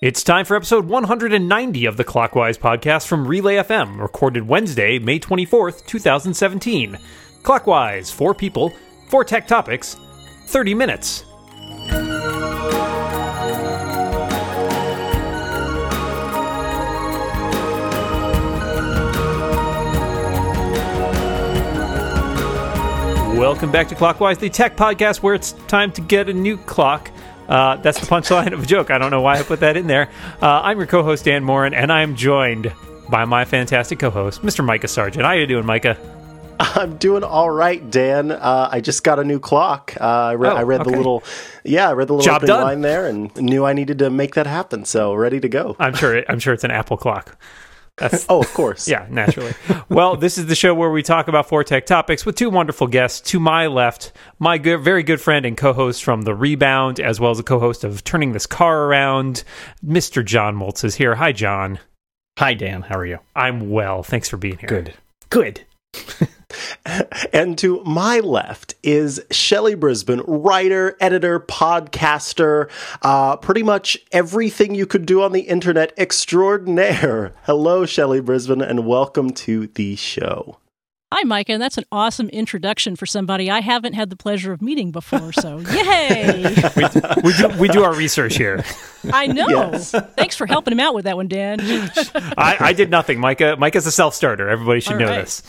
It's time for episode 190 of the Clockwise podcast from Relay FM, recorded Wednesday, May 24th, 2017. Clockwise, four people, four tech topics, 30 minutes. Welcome back to Clockwise, the tech podcast where it's time to get a new clock. Uh, that's the punchline of a joke. I don't know why I put that in there. Uh, I'm your co-host Dan Moren, and I'm joined by my fantastic co-host, Mr. Micah Sargent. How you doing, Micah? I'm doing all right, Dan. Uh, I just got a new clock. Uh, I, re- Oh, I read okay. the little, yeah, I read the little Job line there, and knew I needed to make that happen. So ready to go. I'm sure. It, I'm sure it's an Apple clock. That's Oh, of course. yeah, naturally. well, this is the show where we talk about four tech topics with two wonderful guests. To my left, my good, very good friend and co-host from The Rebound, as well as a co-host of Turning This Car Around, Mr. John Moltz is here. Hi, John. Hi, Dan. How are you? I'm well. Thanks for being here. Good. Good. And to my left is Shelly Brisbin, writer, editor, podcaster, uh, pretty much everything you could do on the internet extraordinaire. Hello, Shelly Brisbin, and welcome to the show. Hi, Micah, and that's an awesome introduction for somebody I haven't had the pleasure of meeting before. So, yay! We do, we do our research here. I know. Yes. Thanks for helping him out with that one, Dan. I, I did nothing. Micah Micah's a self starter. Everybody should All know right. this.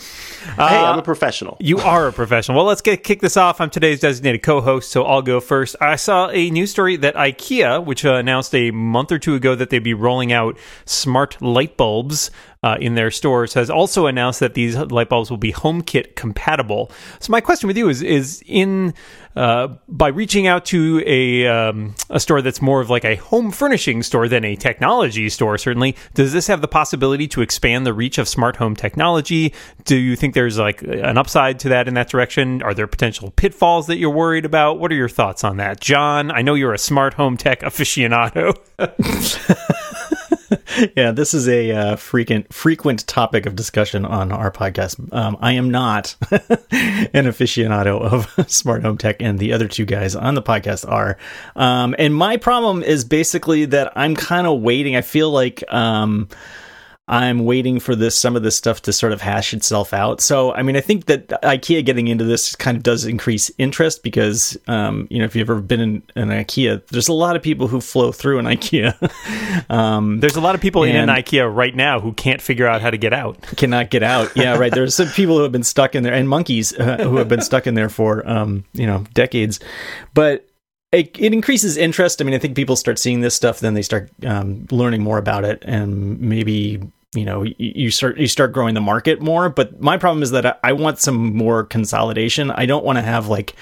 hey, Uh, I'm a professional. You are a professional. Well, let's get kick this off. I'm today's designated co-host, so I'll go first. I saw a news story that IKEA, which uh, announced a month or two ago that they'd be rolling out smart light bulbs uh, in their stores, has also announced that these light bulbs will be HomeKit compatible. So my question with you is: is in uh, by reaching out to a um, a store that's more of like a home furnishing store than a technology store, certainly, does this have the possibility to expand the reach of smart home technology? Do you think there's like an upside to that in that direction? Are there potential pitfalls that you're worried about? What are your thoughts on that, John? I know you're a smart home tech aficionado. Yeah, this is a uh, frequent frequent topic of discussion on our podcast. Um, I am not an aficionado of smart home tech, and the other two guys on the podcast are. Um, and my problem is basically that I'm kind of waiting. I feel like. Um, I'm waiting for this some of this stuff to sort of hash itself out. So, I mean, I think that IKEA getting into this kind of does increase interest because, um, you know, if you've ever been in an IKEA, there's a lot of people who flow through an IKEA. um, There's a lot of people in an IKEA right now who can't figure out how to get out. cannot get out. Yeah, right. There's some people who have been stuck in there, and monkeys uh, who have been stuck in there for um, you know decades. But it, it increases interest. I mean, I think people start seeing this stuff, then they start um, learning more about it, and maybe you know you, start you start growing the market more. But my problem is that I, I want some more consolidation. I don't want to have like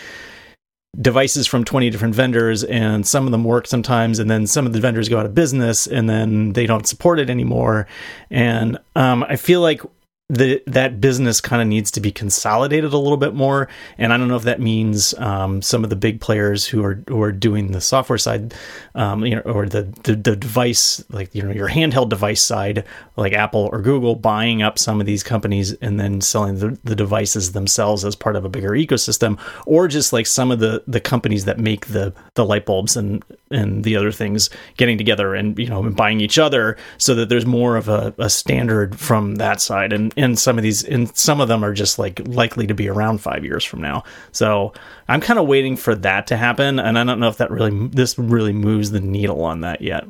devices from 20 different vendors and some of them work sometimes and then some of the vendors go out of business and then they don't support it anymore and um, i feel like the that business kind of needs to be consolidated a little bit more. And i don't know if that means um, some of the big players who are who are doing the software side um, you know or the, the the device like you know your handheld device side like apple or google buying up some of these companies and then selling the, the devices themselves as part of a bigger ecosystem or just like some of the the companies that make the the light bulbs and and the other things getting together and you know and buying each other so that there's more of a, a standard from that side. And and some of these and some of them are just like likely to be around five years from now so i'm kind of waiting for that to happen and i don't know if that really this really moves the needle on that yet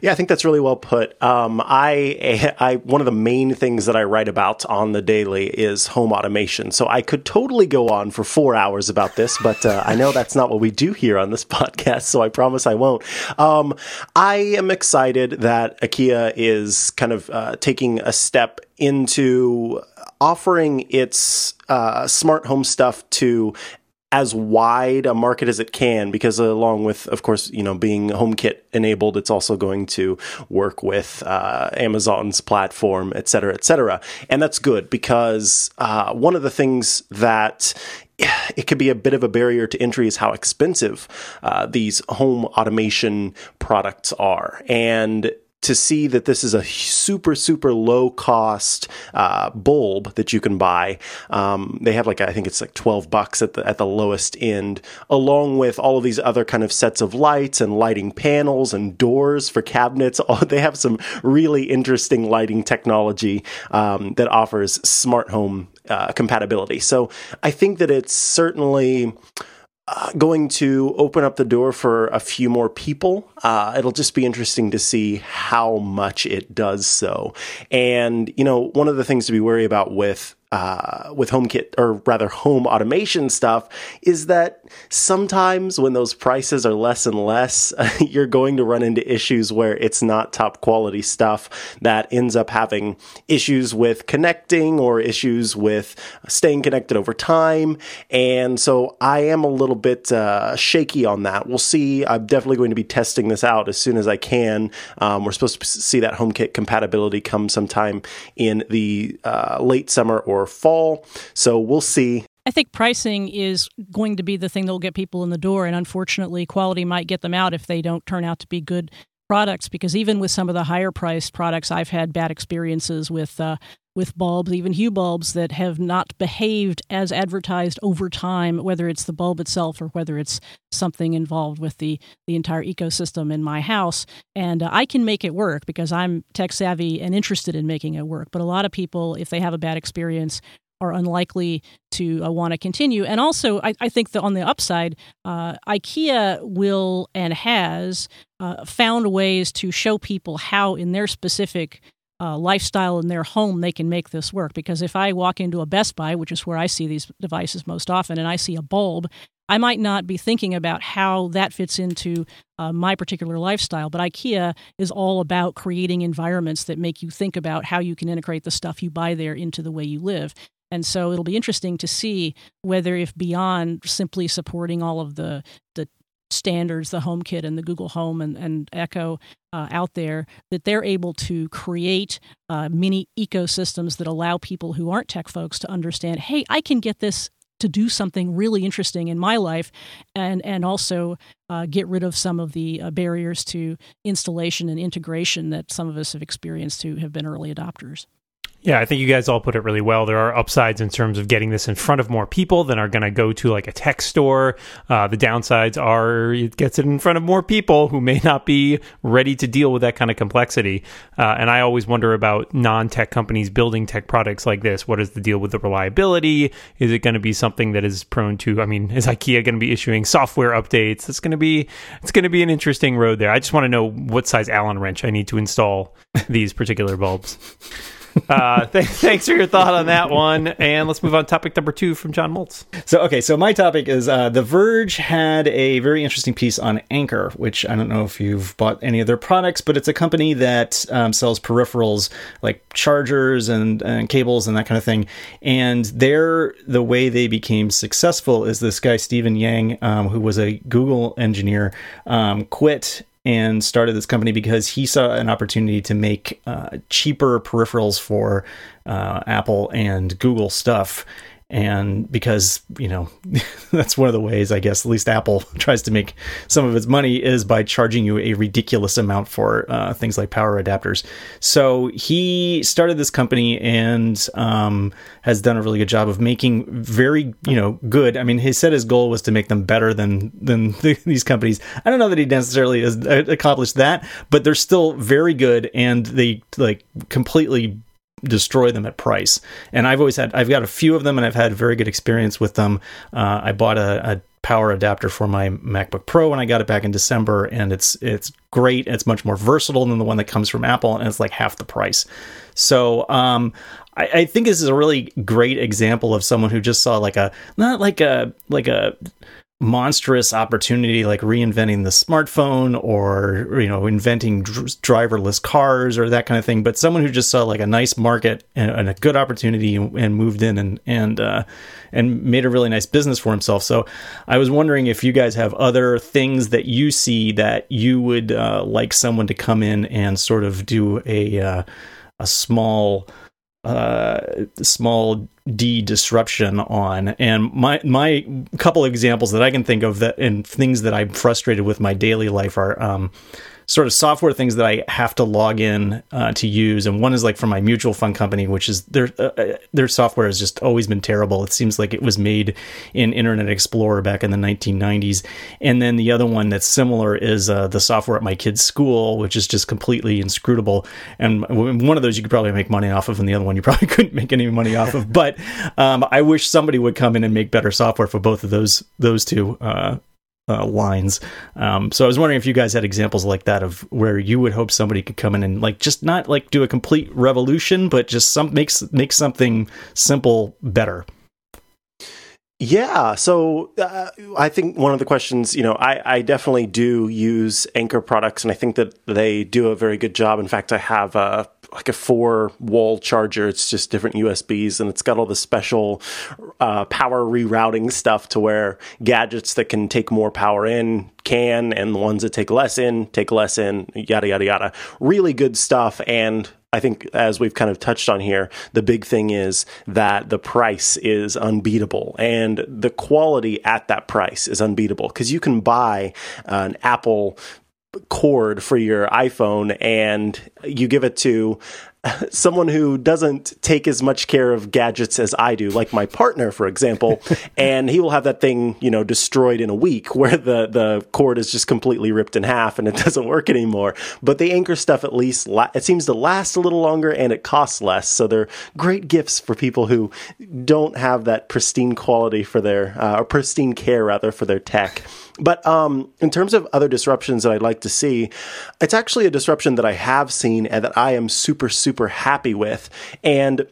Yeah, I think that's really well put. Um, I, I, one of the main things that I write about on the daily is home automation. So I could totally go on for four hours about this, but uh, I know that's not what we do here on this podcast. So I promise I won't. Um, I am excited that IKEA is kind of uh, taking a step into offering its uh, smart home stuff to as wide a market as it can because along with of course you know being HomeKit enabled it's also going to work with uh, Amazon's platform et cetera et cetera. And that's good because uh, one of the things that it could be a bit of a barrier to entry is how expensive uh, these home automation products are. And to see that this is a super super low cost uh, bulb that you can buy. Um, they have like I think it's like twelve bucks at the at the lowest end, along with all of these other kind of sets of lights and lighting panels and doors for cabinets. they have some really interesting lighting technology um, that offers smart home uh, compatibility. So I think that it's certainly going to open up the door for a few more people. Uh, it'll just be interesting to see how much it does so. And, you know, one of the things to be wary about with uh, with HomeKit or rather home automation stuff is that sometimes when those prices are less and less, you're going to run into issues where it's not top quality stuff that ends up having issues with connecting or issues with staying connected over time. And so I am a little bit uh, shaky on that. We'll see. I'm definitely going to be testing this out as soon as I can. Um, we're supposed to see that HomeKit compatibility come sometime in the uh, late summer or or fall. So we'll see. I think pricing is going to be the thing that will get people in the door. And unfortunately, quality might get them out if they don't turn out to be good products. Because even with some of the higher priced products, I've had bad experiences with uh, with bulbs, even Hue bulbs that have not behaved as advertised over time, whether it's the bulb itself or whether it's something involved with the, the entire ecosystem in my house. And uh, I can make it work because I'm tech savvy and interested in making it work. But a lot of people, if they have a bad experience, are unlikely to uh, want to continue. And also, I, I think that on the upside, uh, IKEA will and has uh, found ways to show people how, in their specific uh, lifestyle in their home, they can make this work. Because if I walk into a Best Buy, which is where I see these devices most often, and I see a bulb, I might not be thinking about how that fits into uh, my particular lifestyle. But IKEA is all about creating environments that make you think about how you can integrate the stuff you buy there into the way you live. And so it'll be interesting to see whether, if beyond simply supporting all of the the standards, the HomeKit and the Google Home and, and Echo uh, out there, that they're able to create uh, mini ecosystems that allow people who aren't tech folks to understand, hey, I can get this to do something really interesting in my life and and also uh, get rid of some of the uh, barriers to installation and integration that some of us have experienced who have been early adopters. Yeah, I think you guys all put it really well. There are upsides in terms of getting this in front of more people than are going to go to like a tech store. Uh, the downsides are it gets it in front of more people who may not be ready to deal with that kind of complexity. Uh, and I always wonder about non tech companies building tech products like this. What is the deal with the reliability? Is it going to be something that is prone to? I mean, is IKEA going to be issuing software updates? It's going to be it's going to be an interesting road there. I just want to know what size Allen wrench I need to install these particular bulbs uh, th- thanks for your thought on that one. And let's move on to topic number two from John Moltz. So, okay, so my topic is uh, The Verge had a very interesting piece on Anker, which I don't know if you've bought any of their products, but it's a company that um, sells peripherals like chargers and, and cables and that kind of thing. And they're the way they became successful is this guy, Steven Yang, um, who was a Google engineer, um, quit and started this company because he saw an opportunity to make uh, cheaper peripherals for uh, Apple and Google stuff and because you know that's one of the ways i guess at least apple tries to make some of its money is by charging you a ridiculous amount for uh, things like power adapters. So he started this company and um, has done a really good job of making very you know good. I mean he said his goal was to make them better than than these companies. I don't know that he necessarily has uh, accomplished that but they're still very good and they like completely destroy them at price. And I've always had, I've got a few of them and I've had very good experience with them. Uh, I bought a, a, power adapter for my MacBook Pro when I got it back in December, and it's it's great. It's much more versatile than the one that comes from Apple, and it's like half the price. So um, I, I think this is a really great example of someone who just saw like a not like a like a monstrous opportunity like reinventing the smartphone or you know inventing dr- driverless cars or that kind of thing. But someone who just saw like a nice market and, and a good opportunity and, and, moved in and and uh, and made a really nice business for himself. So i was wondering if you guys have other things that you see that you would uh, like someone to come in and sort of do a uh, a small uh, small D disruption on. And my my couple examples that I can think of that and things that I'm frustrated with my daily life are um, sort of software things that I have to log in uh, to use, and one is like from my mutual fund company, which is their uh, uh, their software has just always been terrible. It seems like it was made in Internet Explorer back in the 1990s, and then the other one that's similar is uh, the software at my kid's school, which is just completely inscrutable. And one of those you could probably make money off of, and the other one you probably couldn't make any money off of. But um, I wish somebody would come in and make better software for both of those those two uh, lines. Um, so I was wondering if you guys had examples like that of where you would hope somebody could come in and like just not like do a complete revolution, but just some makes make something simple better. Yeah, so uh, I think one of the questions, you know, I, I definitely do use Anker products, and I think that they do a very good job. In fact, I have a like a four wall charger. It's just different USBs, and it's got all the special uh, power rerouting stuff to where gadgets that can take more power in can, and the ones that take less in take less in. Yada yada yada. Really good stuff, and I think, as we've kind of touched on here, the big thing is that the price is unbeatable and the quality at that price is unbeatable because you can buy an Apple cord for your iPhone and you give it to someone who doesn't take as much care of gadgets as I do, like my partner, for example, and he will have that thing, you know, destroyed in a week where the, the cord is just completely ripped in half and it doesn't work anymore. But the Anker stuff, at least, la- it seems to last a little longer and it costs less. So they're great gifts for people who don't have that pristine quality for their, uh, or pristine care rather, for their tech. But um, in terms of other disruptions that I'd like to see, it's actually a disruption that I have seen and that I am super, super happy with. And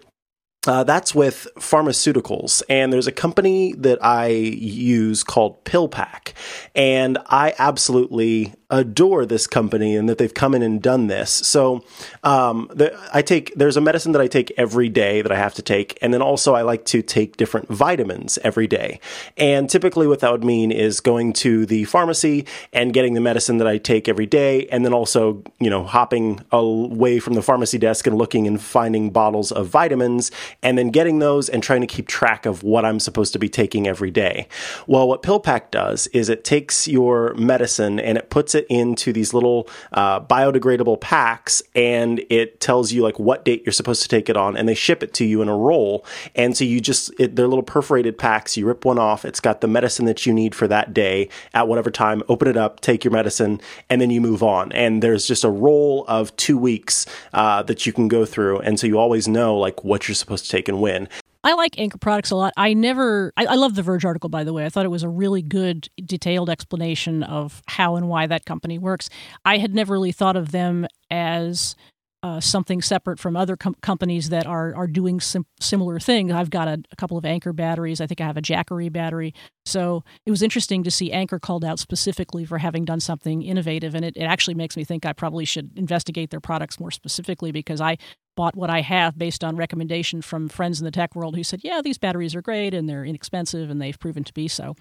uh, that's with pharmaceuticals. And there's a company that I use called PillPack. And I absolutely adore this company and that they've come in and done this. So, um, the, I take, there's a medicine that I take every day that I have to take. And then also I like to take different vitamins every day. And typically what that would mean is going to the pharmacy and getting the medicine that I take every day. And then also, you know, hopping away from the pharmacy desk and looking and finding bottles of vitamins and then getting those and trying to keep track of what I'm supposed to be taking every day. Well, what PillPack does is it takes your medicine and it puts it into these little uh, biodegradable packs and it tells you like what date you're supposed to take it on and they ship it to you in a roll. And so you just it, they're little perforated packs. You rip one off. It's got the medicine that you need for that day. At whatever time open it up take your medicine and then you move on. And there's just a roll of two weeks uh, that you can go through. And so you always know like what you're supposed to take and when I like Anker products a lot. I never, I, I, love the Verge article, by the way. I thought it was a really good, detailed explanation of how and why that company works. I had never really thought of them as uh, something separate from other com- companies that are are doing sim- similar things. I've got a, a, couple of Anker batteries. I think I have a Jackery battery. So it was interesting to see Anker called out specifically for having done something innovative, and it, it actually makes me think I probably should investigate their products more specifically because I bought what I have based on recommendation from friends in the tech world who said, yeah, these batteries are great and they're inexpensive and they've proven to be so.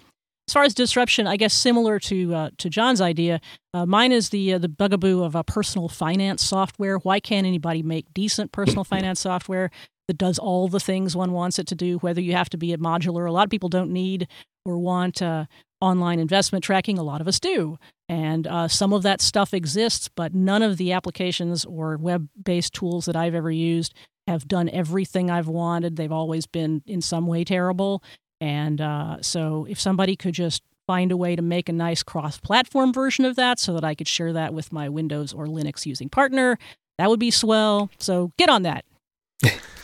As far as disruption, I guess similar to uh, to John's idea, uh, mine is the uh, the bugaboo of a personal finance software. Why can't anybody make decent personal finance software that does all the things one wants it to do? Whether you have to be a modular, a lot of people don't need or want uh, online investment tracking. A lot of us do. And uh, some of that stuff exists, but none of the applications or web based tools that I've ever used have done everything I've wanted. They've always been in some way terrible. And uh, so if somebody could just find a way to make a nice cross platform version of that so that I could share that with my Windows or Linux using partner, that would be swell. So get on that.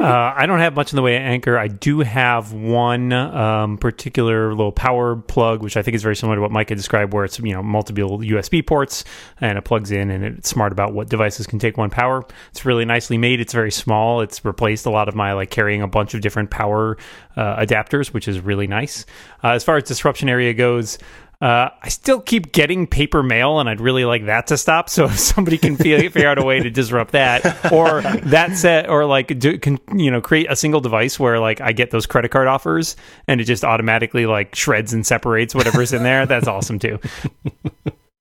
Uh, I don't have much in the way of Anker. I do have one um, particular little power plug, which I think is very similar to what Mike had described, where it's you know multiple USB ports and it plugs in, and it's smart about what devices can take one power. It's really nicely made. It's very small. It's replaced a lot of my like carrying a bunch of different power uh, adapters, which is really nice. Uh, as far as disruption area goes. Uh, I still keep getting paper mail, and I'd really like that to stop. So if somebody can figure out a way to disrupt that, or that set, or like do, can you know create a single device where like I get those credit card offers, and it just automatically like shreds and separates whatever's in there. That's awesome too.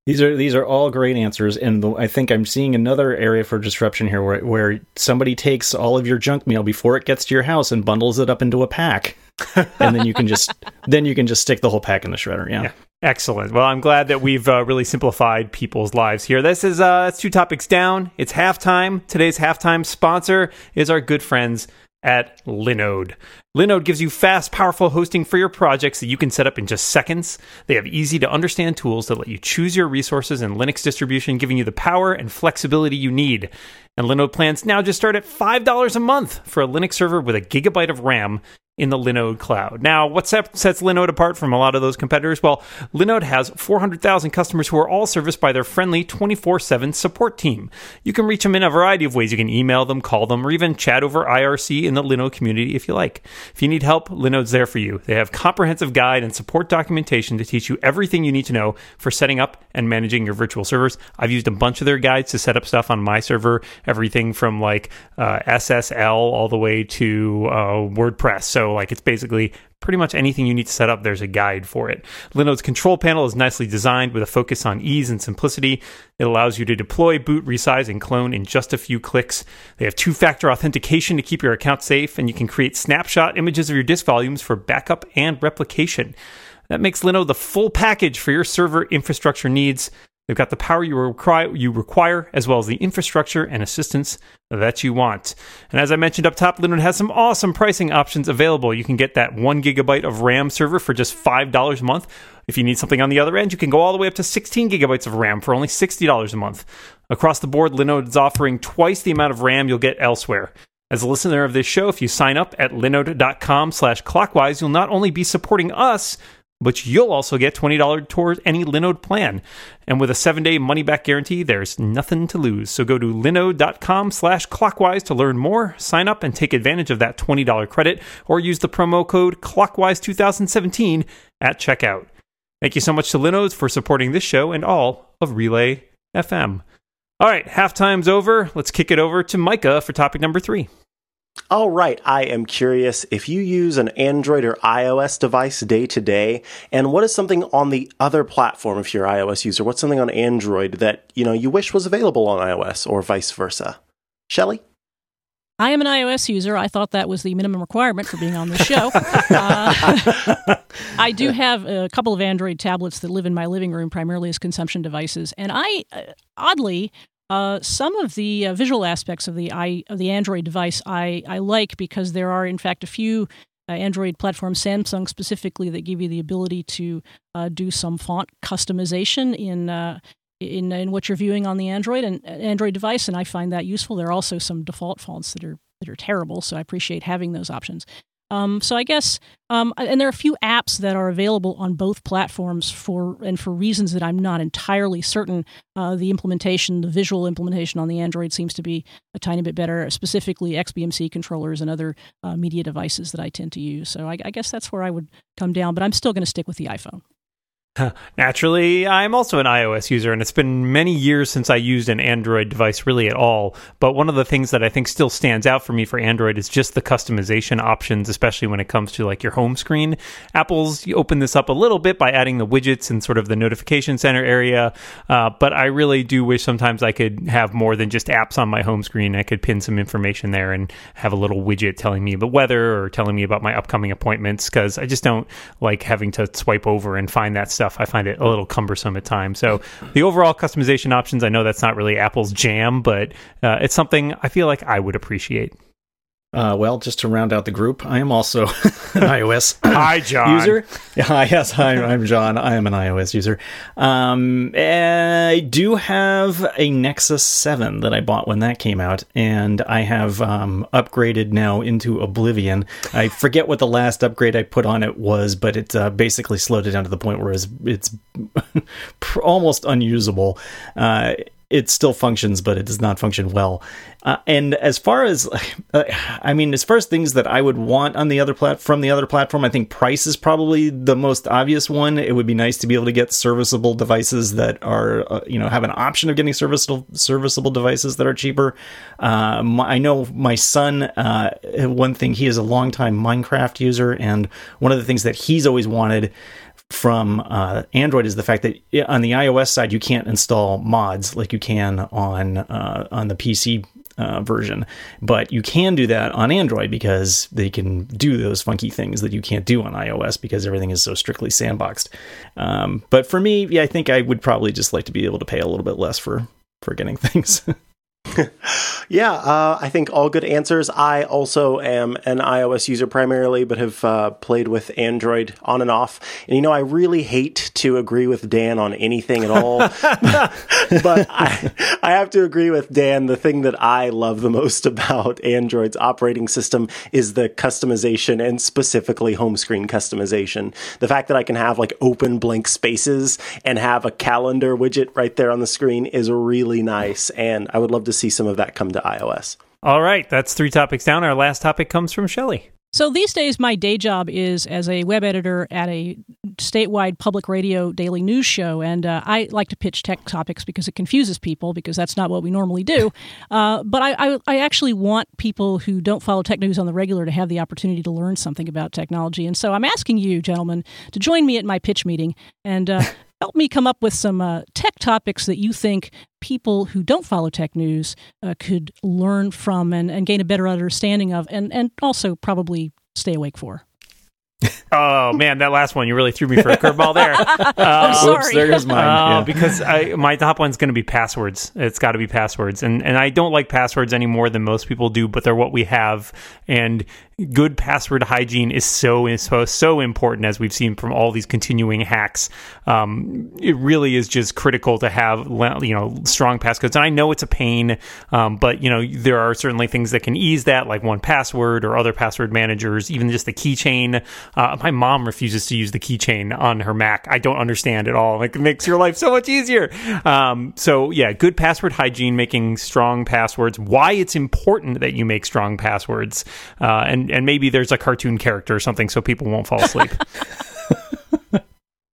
These are these are all great answers, and the, I think I'm seeing another area for disruption here, where where somebody takes all of your junk mail before it gets to your house and bundles it up into a pack. and then you can just then you can just stick the whole pack in the shredder. Yeah. yeah. Excellent. Well, I'm glad that we've uh, really simplified people's lives here. This is uh, two topics down. It's halftime. Today's halftime sponsor is our good friends at Linode. Linode gives you fast, powerful hosting for your projects that you can set up in just seconds. They have easy to understand tools that let you choose your resources and Linux distribution, giving you the power and flexibility you need. And Linode plans now just start at $5 a month for a Linux server with a gigabyte of RAM in the Linode cloud. Now, what sets Linode apart from a lot of those competitors? Well, Linode has 400,000 customers who are all serviced by their friendly 24 7 support team. You can reach them in a variety of ways. You can email them, call them, or even chat over IRC in the Linode community if you like. If you need help, Linode's there for you. They have comprehensive guide and support documentation to teach you everything you need to know for setting up and managing your virtual servers. I've used a bunch of their guides to set up stuff on my server, everything from like uh, SSL all the way to uh, WordPress. So like it's basically pretty much anything you need to set up, there's a guide for it. Linode's control panel is nicely designed with a focus on ease and simplicity. It allows you to deploy, boot, resize, and clone in just a few clicks. They have two factor authentication to keep your account safe, and you can create snapshot images of your disk volumes for backup and replication. That makes Linode the full package for your server infrastructure needs. They've got the power you require, you require, as well as the infrastructure and assistance that you want. And as I mentioned up top, Linode has some awesome pricing options available. You can get that one gigabyte of RAM server for just $5 a month. If you need something on the other end, you can go all the way up to 16 gigabytes of RAM for only $60 a month. Across the board, Linode is offering twice the amount of RAM you'll get elsewhere. As a listener of this show, if you sign up at linode.com slash clockwise, you'll not only be supporting us, but you'll also get $20 towards any Linode plan. And with a seven-day money-back guarantee, there's nothing to lose. So go to linode.com slash clockwise to learn more, sign up, and take advantage of that $20 credit, or use the promo code clockwise2017 at checkout. Thank you so much to Linode for supporting this show and all of Relay FM. All right, halftime's over. Let's kick it over to Micah for topic number three. All right, I am curious if you use an Android or iOS device day to day, and what is something on the other platform if you're an iOS user? What's something on Android that, you know, you wish was available on iOS or vice versa? Shelly? I am an iOS user. I thought that was the minimum requirement for being on the show. uh, I do have a couple of Android tablets that live in my living room primarily as consumption devices, and I uh, oddly uh, some of the uh, visual aspects of the i of the Android device I, I like because there are in fact a few uh, Android platforms, Samsung specifically, that give you the ability to uh, do some font customization in uh, in in what you're viewing on the Android and Android device, and I find that useful. There are also some default fonts that are that are terrible, so I appreciate having those options. Um, so I guess, um, and there are a few apps that are available on both platforms for and for reasons that I'm not entirely certain. Uh, the implementation, the visual implementation on the Android seems to be a tiny bit better, specifically XBMC controllers and other uh, media devices that I tend to use. So I, I guess that's where I would come down, but I'm still going to stick with the iPhone. Naturally, I'm also an iOS user, and it's been many years since I used an Android device really at all. But one of the things that I think still stands out for me for Android is just the customization options, especially when it comes to like your home screen. Apple's opened this up a little bit by adding the widgets and sort of the notification center area. Uh, but I really do wish sometimes I could have more than just apps on my home screen. I could pin some information there and have a little widget telling me the weather or telling me about my upcoming appointments because I just don't like having to swipe over and find that stuff stuff. I find it a little cumbersome at times. So the overall customization options, I know that's not really Apple's jam, but uh, it's something I feel like I would appreciate. Uh, well, just to round out the group, I am also an iOS hi, John. user. Hi, yes, hi, I'm John. I am an iOS user. Um, I do have a Nexus 7 that I bought when that came out, and I have um, upgraded now into Oblivion. I forget what the last upgrade I put on it was, but it uh, basically slowed it down to the point where it's, it's almost unusable. Uh, it still functions, but it does not function well. Uh, and as far as, uh, I mean, as far as things that I would want on the other plat from the other platform, I think price is probably the most obvious one. It would be nice to be able to get serviceable devices that are, uh, you know, have an option of getting serviceable serviceable devices that are cheaper. Uh, I know my son. Uh, one thing he is a longtime Minecraft user, and one of the things that he's always wanted from uh, Android is the fact that on the iOS side you can't install mods like you can on uh, on the PC uh, version. But you can do that on Android because they can do those funky things that you can't do on iOS because everything is so strictly sandboxed. Um, but for me, yeah, I think I would probably just like to be able to pay a little bit less for for getting things. yeah, uh, I think all good answers. I also am an iOS user primarily, but have uh, played with Android on and off. And you know, I really hate to agree with Dan on anything at all, but I, I have to agree with Dan. The thing that I love the most about Android's operating system is the customization and specifically home screen customization. The fact that I can have like open blank spaces and have a calendar widget right there on the screen is really nice. And I would love to see some of that come to iOS. All right, that's three topics down. Our last topic comes from Shelly. So these days, my day job is as a web editor at a statewide public radio daily news show, and uh, I like to pitch tech topics because it confuses people because that's not what we normally do. Uh, but I, I, I, actually want people who don't follow tech news on the regular to have the opportunity to learn something about technology, and so I'm asking you, gentlemen, to join me at my pitch meeting and. Uh, help me come up with some uh, tech topics that you think people who don't follow tech news uh, could learn from and, and gain a better understanding of, and, and also probably stay awake for. oh man, that last one you really threw me for a curveball there. Uh, I'm sorry. Oops, there's mine. Uh, yeah. Because I, my top one's going to be passwords. It's got to be passwords, and and I don't like passwords any more than most people do, but they're what we have, and good password hygiene is so so so important as we've seen from all these continuing hacks. Um, it really is just critical to have you know strong passcodes. And I know it's a pain, um, but you know there are certainly things that can ease that, like 1Password or other password managers, even just the keychain. Uh, my mom refuses to use the keychain on her Mac. I don't understand at all. Like it makes your life so much easier. Um, so yeah, good password hygiene, making strong passwords. Why it's important that you make strong passwords, uh, and and maybe there's a cartoon character or something so people won't fall asleep.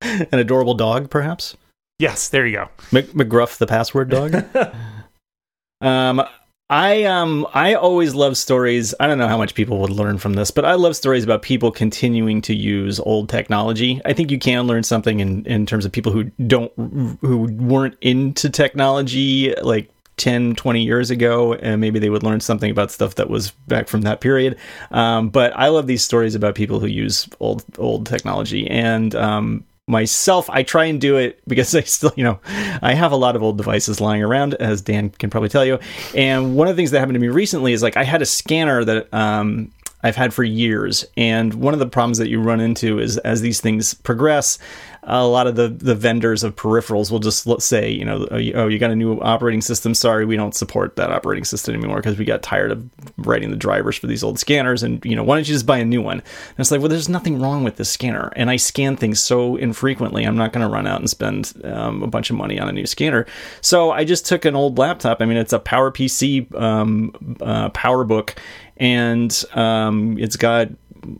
An adorable dog, perhaps. Yes, there you go. Mc- McGruff, the password dog. um, I um I always love stories. I don't know how much people would learn from this, but I love stories about people continuing to use old technology. I think you can learn something in in terms of people who don't who weren't into technology like 10 20 years ago and maybe they would learn something about stuff that was back from that period. Um, but i love these stories about people who use old old technology. And um, myself i try and do it because i still you know i have a lot of old devices lying around as dan can probably tell you. And one of the things that happened to me recently is like i had a scanner that um, I've had for years. And one of the problems that you run into is as these things progress, a lot of the, the vendors of peripherals will just say, you know, oh, you got a new operating system. Sorry, we don't support that operating system anymore because we got tired of writing the drivers for these old scanners. And, you know, why don't you just buy a new one? And it's like, well, there's nothing wrong with this scanner. And I scan things so infrequently, I'm not going to run out and spend um, a bunch of money on a new scanner. So I just took an old laptop. I mean, it's a PowerPC um, uh, PowerBook and um, it's got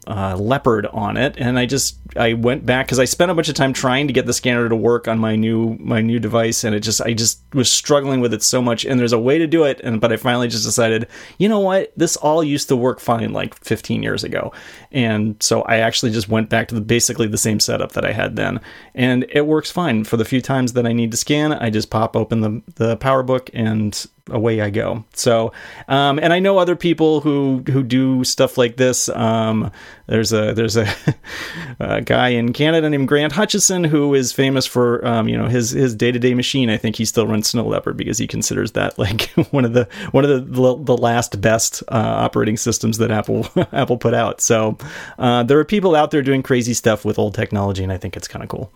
uh, leopard on it. And i just i went back because i spent a bunch of time trying to get the scanner to work on my new my new device. And it just i just was struggling with it so much. And there's a way to do it. And but i finally just decided you know what? This all used to work fine like 15 years ago. And so i actually just went back to the basically the same setup that i had then. And it works fine. For the few times that i need to scan i just pop open the the powerbook and away I go. So, um, and I know other people who who do stuff like this. Um, there's a there's a, a, guy in Canada named Grant Hutchison who is famous for um, you know his his day to day machine. I think he still runs Snow Leopard because he considers that like one of the one of the the last best uh, operating systems that Apple Apple put out. So uh, there are people out there doing crazy stuff with old technology, and I think it's kind of cool.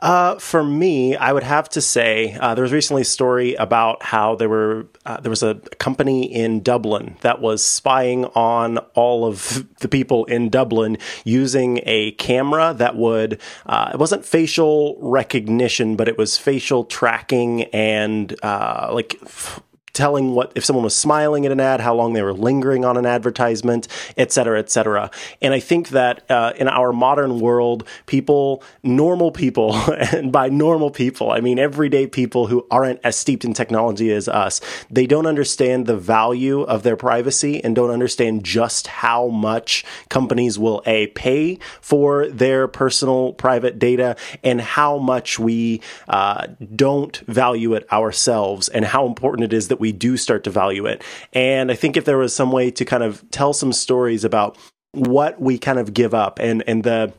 Uh, for me, I would have to say uh, there was recently a story about how there were uh, there was a company in Dublin that was spying on all of the people in Dublin using a camera that would uh, it wasn't facial recognition, but it was facial tracking and uh, like f- telling what if someone was smiling at an ad, how long they were lingering on an advertisement, et cetera, et cetera. And I think that uh, in our modern world, people, normal people, and by normal people, I mean everyday people who aren't as steeped in technology as us, they don't understand the value of their privacy and don't understand just how much companies will a pay for their personal private data and how much we uh, don't value it ourselves and how important it is that we we do start to value it. And I think if there was some way to kind of tell some stories about what we kind of give up and and the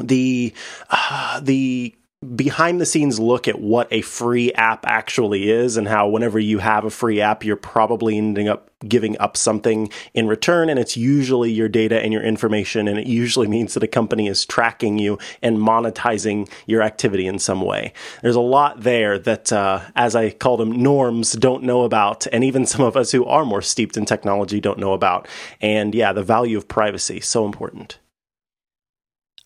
the uh, the behind the scenes look at what a free app actually is and how whenever you have a free app you're probably ending up giving up something in return and it's usually your data and your information and it usually means that a company is tracking you and monetizing your activity in some way. There's a lot there that uh, as i call them norms don't know about and even some of us who are more steeped in technology don't know about. And yeah the value of privacy so important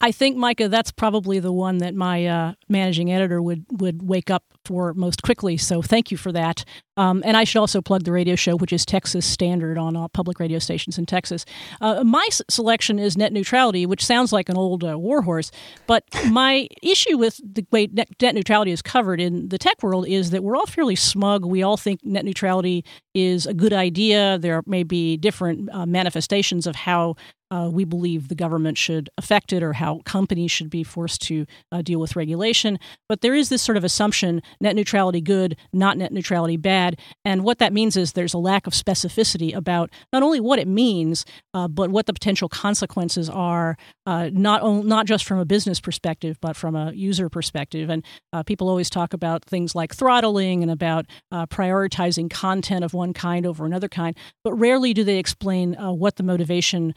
I think, Micah, that's probably the one that my uh, managing editor would would wake up for most quickly. So thank you for that. Um, and I should also plug the radio show, which is Texas Standard on all public radio stations in Texas. Uh, my s- selection is net neutrality, which sounds like an old uh, warhorse. But my issue with the way net, net neutrality is covered in the tech world is that we're all fairly smug. We all think net neutrality is a good idea. There may be different uh, manifestations of how uh, we believe the government should affect it or how companies should be forced to uh, deal with regulation. But there is this sort of assumption net neutrality good, not net neutrality bad. And what that means is there's a lack of specificity about not only what it means, uh, but what the potential consequences are, uh, not, on, not just from a business perspective, but from a user perspective. And uh, people always talk about things like throttling and about uh, prioritizing content of one kind over another kind, but rarely do they explain what the motivation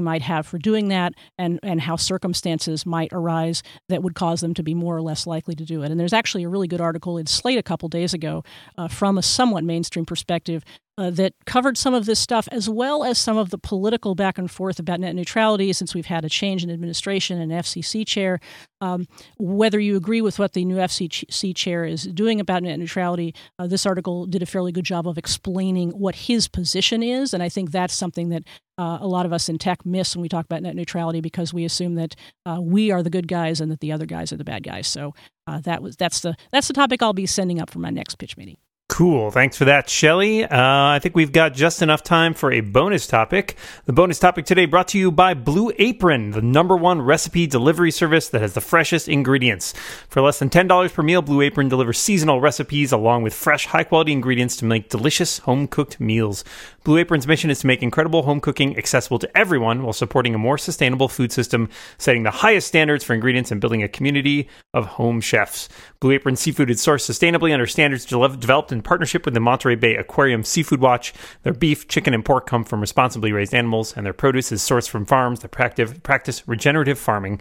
might have for doing that and, and how circumstances might arise that would cause them to be more or less likely to do it. And there's actually a really good article in Slate a couple days ago uh, from a somewhat mainstream perspective uh, that covered some of this stuff as well as some of the political back and forth about net neutrality since we've had a change in administration and FCC chair. Um, whether you agree with what the new FCC chair is doing about net neutrality, uh, this article did a fairly good job of explaining what his position is. And I think that's something that uh, a lot of us in tech miss when we talk about net neutrality because we assume that uh, we are the good guys and that the other guys are the bad guys. So uh, that was that's the that's the topic I'll be sending up for my next pitch meeting. Cool. Thanks for that, Shelly. Uh, I think we've got just enough time for a bonus topic. The bonus topic today brought to you by Blue Apron, the number one recipe delivery service that has the freshest ingredients. For less than $10 per meal, Blue Apron delivers seasonal recipes along with fresh, high quality ingredients to make delicious home cooked meals. Blue Apron's mission is to make incredible home cooking accessible to everyone while supporting a more sustainable food system, setting the highest standards for ingredients and building a community of home chefs. Blue Apron seafood is sourced sustainably under standards developed in partnership with the Monterey Bay Aquarium Seafood Watch. Their beef, chicken, and pork come from responsibly raised animals, and their produce is sourced from farms that practice regenerative farming.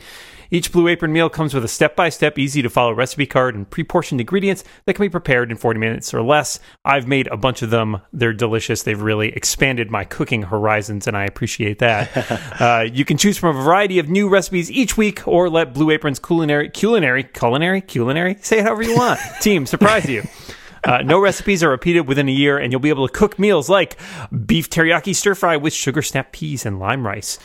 Each Blue Apron meal comes with a step by step, easy to follow recipe card and pre portioned ingredients that can be prepared in 40 minutes or less. I've made a bunch of them. They're delicious. They've really expanded my cooking horizons, and I appreciate that. uh, you can choose from a variety of new recipes each week or let Blue Apron's culinary, culinary, culinary, culinary, say it however you want, team surprise you. Uh, no recipes are repeated within a year, and you'll be able to cook meals like beef teriyaki stir fry with sugar snap peas and lime rice,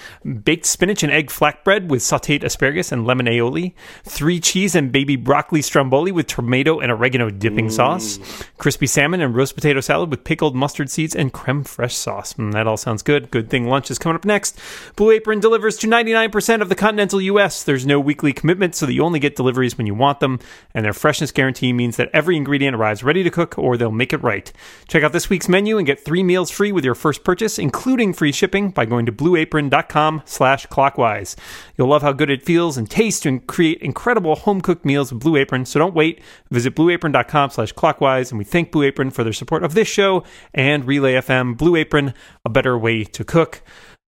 baked spinach and egg flatbread with sauteed asparagus and lemon aioli, three cheese and baby broccoli stromboli with tomato and oregano dipping mm. sauce, crispy salmon and roast potato salad with pickled mustard seeds and creme fraiche sauce. Mm, that all sounds good. Good thing lunch is coming up next. Blue Apron delivers to 99% of the continental U.S. There's no weekly commitment, so that you only get deliveries when you want them, and their freshness guarantee means that every ingredient arrives ready to cook or they'll make it right. Check out this week's menu and get three meals free with your first purchase, including free shipping by going to blueapron.com slash clockwise. You'll love how good it feels and tastes to create incredible home cooked meals with Blue Apron, so don't wait. Visit blueapron.com slash clockwise and we thank Blue Apron for their support of this show and Relay FM. Blue Apron, a better way to cook.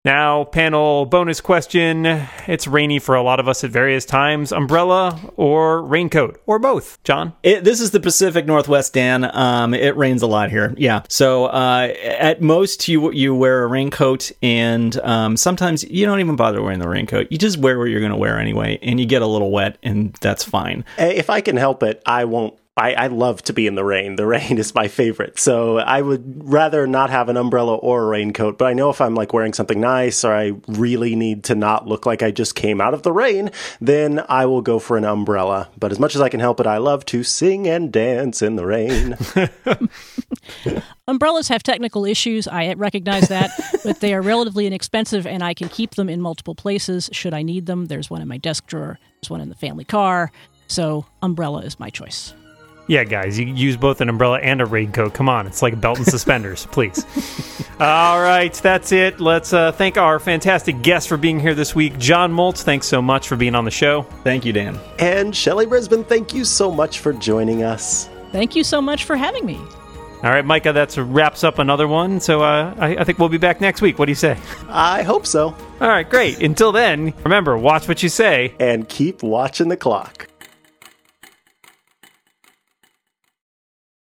Now, panel bonus question. It's rainy for a lot of us at various times. Umbrella or raincoat or both, John? It, this is the Pacific Northwest, Dan. Um, it rains a lot here. Yeah. So uh, at most, you you wear a raincoat, and um, sometimes you don't even bother wearing the raincoat. You just wear what you're going to wear anyway, and you get a little wet, and that's fine. If I can help it, I won't I, I, love to be in the rain. The rain is my favorite. So I would rather not have an umbrella or a raincoat. But I know if I'm like wearing something nice or I really need to not look like I just came out of the rain, then I will go for an umbrella. But as much as I can help it, I love to sing and dance in the rain. Umbrellas have technical issues. I recognize that, but they are relatively inexpensive and I can keep them in multiple places should I need them. There's one in my desk drawer, there's one in the family car. So, umbrella is my choice. Yeah, guys, you use both an umbrella and a raincoat. Come on, it's like belt and suspenders, please. All right, that's it. Let's uh, thank our fantastic guest for being here this week. John Moltz, thanks so much for being on the show. Thank you, Dan. And Shelly Brisbin, thank you so much for joining us. Thank you so much for having me. All right, Micah, that wraps up another one. So uh, I, I think we'll be back next week. What do you say? I hope so. All right, great. Until then, remember, watch what you say. And keep watching the clock.